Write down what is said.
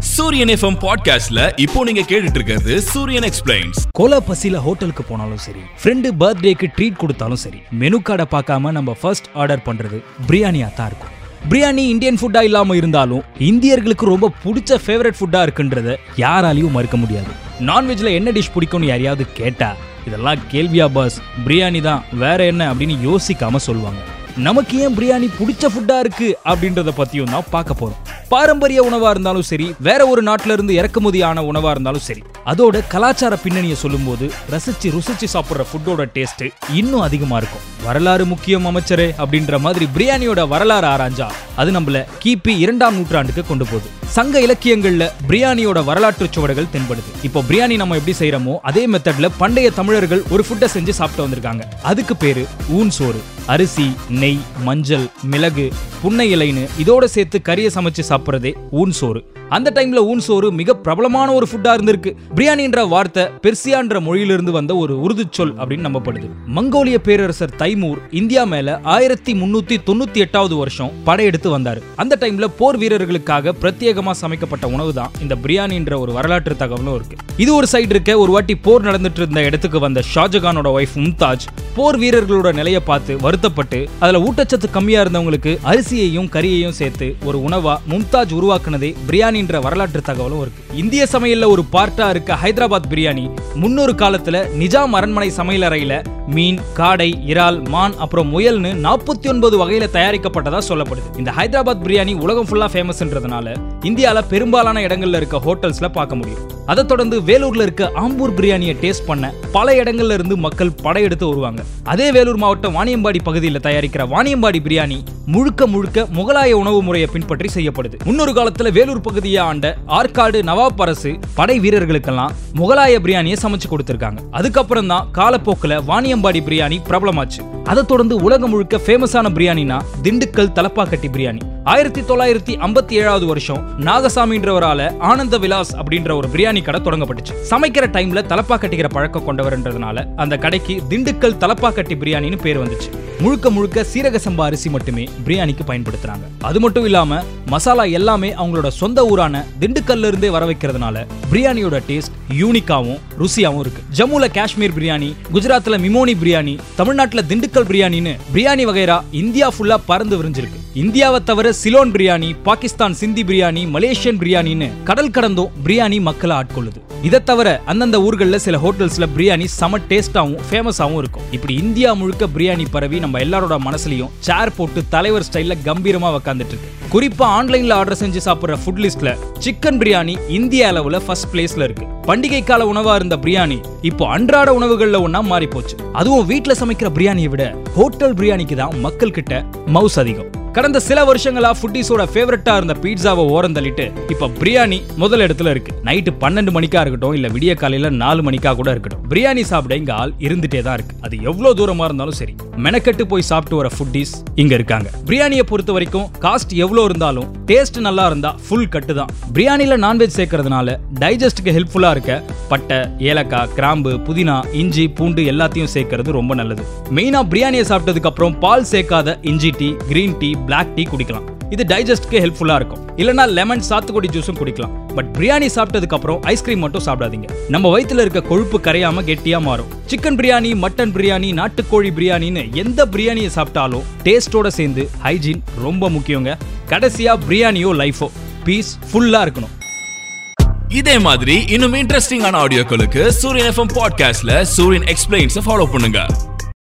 சூரியன் எஃப்எம் பாட்காஸ்ட்ல இப்போ நீங்க கேட்டுட்டு இருக்கிறது சூரியன் எக்ஸ்பிளைன்ஸ் கோலா பசியில ஹோட்டலுக்கு போனாலும் சரி ஃப்ரெண்டு பர்த்டேக்கு ட்ரீட் கொடுத்தாலும் சரி மெனு கார்டை பார்க்காம நம்ம ஃபர்ஸ்ட் ஆர்டர் பண்றது பிரியாணியா தான் இருக்கும். பிரியாணி இந்தியன் ஃபுட்டா இல்லாம இருந்தாலும் இந்தியர்களுக்கு ரொம்ப பிடிச்ச ஃபேவரட் ஃபுட்டா இருக்குன்றத யாராலையும் மறுக்க முடியாது. நான்வெஜ்ல என்ன டிஷ் பிடிக்கும்னு யாரையாவது கேட்டா இதெல்லாம் கேள்வியா பாஸ் பிரியாணி தான் வேற என்ன அப்படின்னு யோசிக்காம சொல்லுவாங்க. நமக்கு ஏன் பிரியாணி பிடிச்ச ஃபுட்டா இருக்கு அப்படின்றத பத்தியும் தான் பார்க்க போறோம். பாரம்பரிய உணவா இருந்தாலும் சரி வேற ஒரு நாட்டுல இருந்து இறக்குமதியான உணவா இருந்தாலும் சரி அதோட கலாச்சார பின்னணியை சொல்லும்போது ரசிச்சு ருசிச்சு சாப்பிடுற ஃபுட்டோட டேஸ்ட் இன்னும் அதிகமா இருக்கும். வரலாறு முக்கியம் அமைச்சரே அப்படின்ற மாதிரி பிரியாணியோட வரலாறு ஆராய்ஞ்சா அது நம்மள கிபி இரண்டாம் நூற்றாண்டுக்கு கொண்டு போகுது. சங்க இலக்கியங்கள்ல பிரியாணியோட வரலாற்று சுவடுகள் தென்படுது. இப்போ பிரியாணி நம்ம எப்படி செய்யறோமோ அதே மெத்தட்ல பண்டைய தமிழர்கள் ஒரு ஃபுட்டை செஞ்சு சாப்பிட்டு வந்திருக்காங்க. அதுக்கு பேரு ஊன் சோறு. அரிசி நெய் மஞ்சள் மிளகு புன்னை இலைன்னு இதோட சேர்த்து கறியை சமைச்சு சாப்பிட்றதே ஊன் சோறு. அந்த டைம்ல ஊன் சோறு மிக பிரபலமான ஒரு ஃபுட்டா இருந்திருக்கு. பிரியாணின்ற வார்த்தை பெர்சியான்ற மொழியிலிருந்து வந்த ஒரு உருது சொல் அப்படின்னு நம்பப்படுது. மங்கோலிய பேரரசர் தைமூர் இந்தியா மேல ஆயிரத்தி முன்னூத்தி தொண்ணூத்தி எட்டாவது வருஷம் படையெடுத்து வந்தாரு. அந்த டைம்ல போர் வீரர்களுக்காக பிரத்யேகமா சமைக்கப்பட்ட உணவு தான் இந்த பிரியாணின்ற ஒரு வரலாற்று தகவலும் இருக்கு. இது ஒரு சைடு இருக்க ஒரு வாட்டி போர் நடந்துட்டு இருந்த இடத்துக்கு வந்த ஷாஜகானோட ஒய்ஃப் மும்தாஜ் போர் வீரர்களோட நிலையை பார்த்து வருத்தப்பட்டு அதுல ஊட்டச்சத்து கம்மியா இருந்தவங்களுக்கு அரிசியையும் கறியையும் சேர்த்து ஒரு உணவா மும்தாஜ் உருவாக்குனதே பிரியாணின்ற வரலாற்று தகவலும் இருக்கு. இந்திய சமையல்ல ஒரு பார்ட்டா இருக்க ஹைதராபாத் பிரியாணி முன்னொரு காலத்துல நிஜாம் அரண்மனை சமையலறையில மீன் காடை இறால் மான் அப்புறம் முயல்னு நாற்பத்தி ஒன்பது வகையில தயாரிக்கப்பட்டதா சொல்லப்படுது. இந்த ஹைதராபாத் பிரியாணி உலகம் ஃபுல்லா ஃபேமஸ்ன்றதுனால இந்தியால பெரும்பாலான இடங்கள்ல இருக்க ஹோட்டல்ஸ்ல பார்க்க முடியும். அதை தொடர்ந்து வேலூர்ல இருக்க ஆம்பூர் பிரியாணியை டேஸ்ட் பண்ண பல இடங்கள்ல இருந்து மக்கள் படையெடுத்து வருவாங்க. அதே வேலூர் மாவட்டம் வாணியம்பாடி பகுதியில் தயாரிக்கிற வாணியம்பாடி பிரியாணி முழுக்க முழுக்க முகலாய உணவு முறையை பின்பற்றி செய்யப்படுது. முன்னொரு காலத்துல வேலூர் பகுதியை ஆண்ட ஆற்காடு நவாப் அரசு படை வீரர்களுக்கெல்லாம் முகலாய பிரியாணியை சமைச்சு கொடுத்திருக்காங்க. அதுக்கப்புறம் தான் காலப்போக்கில் வாணியம்பாடி பிரியாணி பிரபலமாச்சு. அதை தொடர்ந்து உலகம் முழுக்க ஃபேமஸான பிரியாணினா திண்டுக்கல் தலப்பாக்கட்டி பிரியாணி. ஆயிரத்தி தொள்ளாயிரத்தி ஐம்பத்தி ஏழாவது வருஷம் நாகசாமின்றவரால ஆனந்த விலாஸ் அப்படின்ற ஒரு பிரியாணி கடை தொடங்கப்பட்டுச்சு. சமைக்கிற டைம்ல தலப்பா கட்டிக்கிற பழக்கம் கொண்டவர்ன்றதுனால அந்த கடைக்கு திண்டுக்கல் தலப்பா கட்டி பிரியாணின்னு பேர் வந்துச்சு. முழுக்க முழுக்க சீரக சம்பா அரிசி மட்டுமே பிரியாணிக்கு பயன்படுத்துறாங்க. அது மட்டும் இல்லாம மசாலா எல்லாமே அவங்களோட சொந்த ஊரான திண்டுக்கல்ல இருந்தே வர வைக்கிறதுனால பிரியாணியோட டேஸ்ட் யூனிக்காவும் ருசியாவும் இருக்கு. ஜம்முல காஷ்மீர் பிரியாணி குஜராத்ல மிமோனி பிரியாணி தமிழ்நாட்டுல திண்டுக்கல் பிரியாணின்னு பிரியாணி வகைரா இந்தியா ஃபுல்லா பறந்து விரிஞ்சிருக்கு. இந்தியாவை தவிர சிலோன் பிரியாணி பாகிஸ்தான் சிந்தி பிரியாணி மலேசியன் பிரியாணின்னு கடல் கடந்தும் பிரியாணி மக்களை ஆட்கொள்ளுது. இதை தவிர அந்தந்த ஊர்களில் சில ஹோட்டல்ஸில் பிரியாணி செம டேஸ்ட்டாகவும் ஃபேமஸாகவும் இருக்கும். இப்படி இந்தியா முழுக்க பிரியாணி பரவி நம்ம எல்லாரோட மனசுலையும் சேர் போட்டு தலைவர் ஸ்டைலில் கம்பீரமாக உக்காந்துட்டு இருக்கு குறிப்பாக ஆன்லைனில் ஆர்டர் செஞ்சு சாப்பிட்ற ஃபுட் லிஸ்ட்டில் சிக்கன் பிரியாணி இந்திய அளவில் ஃபர்ஸ்ட் பிளேஸில் இருக்கு. பண்டிகை கால உணவாக இருந்த பிரியாணி இப்போ அன்றாட உணவுகளில் ஒன்றா மாறி போச்சு அதுவும் வீட்டில் சமைக்கிற பிரியாணியை விட ஹோட்டல் பிரியாணிக்கு தான் மக்கள் கிட்ட மவுஸ் அதிகம். கடந்த சில வருஷங்களா ஃபுட்டிஸோட ஃபேவரட்டா இருந்த பீட்சாவை ஓரம் தள்ளிட்டு இப்ப பிரியாணி முதல் இடத்துல இருக்கு. நைட்டு பன்னெண்டு மணிக்கா இருக்கட்டும் இல்ல விடிய காலையில நாலு மணிக்கா கூட இருக்கட்டும். பிரியாணி சாப்பிட இங்க ஆள் இருந்துட்டே தான் இருக்கு. அது எவ்வளவு தூரமா இருந்தாலும் சரி. மெனக்கெட்டு போய் சாப்பிட்டு வர ஃபுட்டிஸ் இங்க இருக்காங்க. பிரியாணியை பொறுத்த வரைக்கும் காஸ்ட் எவ்வளவு இருந்தாலும் டேஸ்ட் நல்லா இருந்தா ஃபுல் கட்டு தான். பிரியாணியில நான்வெஜ் சேர்க்கறதுனால டைஜஸ்டுக்கு ஹெல்ப்ஃபுல்லா இருக்க பட்டை ஏலக்காய் கிராம்பு புதினா இஞ்சி பூண்டு எல்லாத்தையும் சேர்க்கறது ரொம்ப நல்லது. மெயினா பிரியாணியை சாப்பிட்டதுக்கு அப்புறம் பால் சேர்க்காத இஞ்சி tea green tea black tea குடிக்கலாம். இது டைஜஸ்ட்க்கு ஹெல்ப்ஃபுல்லாக இருக்கும். இல்லைனா லெமன் சாத்துக்குடி ஜூஸும் குடிக்கலாம். பட் பிரியாணி சாப்பிட்டதுக்கு அப்புறம் ஐஸ்கிரீம் மட்டும் சாப்பிடாதீங்க. நம்ம வயிற்றுல இருக்க கொழுப்பு கரையாம கெட்டியா மாறும். சிக்கன் பிரியாணி மட்டன் பிரியாணி நாட்டுக்கோழி பிரியாணின்னு எந்த பிரியாணியை சாப்பிட்டாலும் டேஸ்டோட சேர்ந்து ஹைஜீன் ரொம்ப முக்கியங்க. கடைசியா பிரியாணியோ லைஃபோ பீஸ் ஃபுல்லா இருக்கணும். இதே மாதிரி இன்னும் இன்ட்ரெஸ்டிங்கான ஆடியோக்களுக்கு சூரியன் எஃப்எம் பாட்காஸ்ட்ல சூரியன் எக்ஸ்பிளைன்ஸ் ஃபாலோ பண்ணுங்க.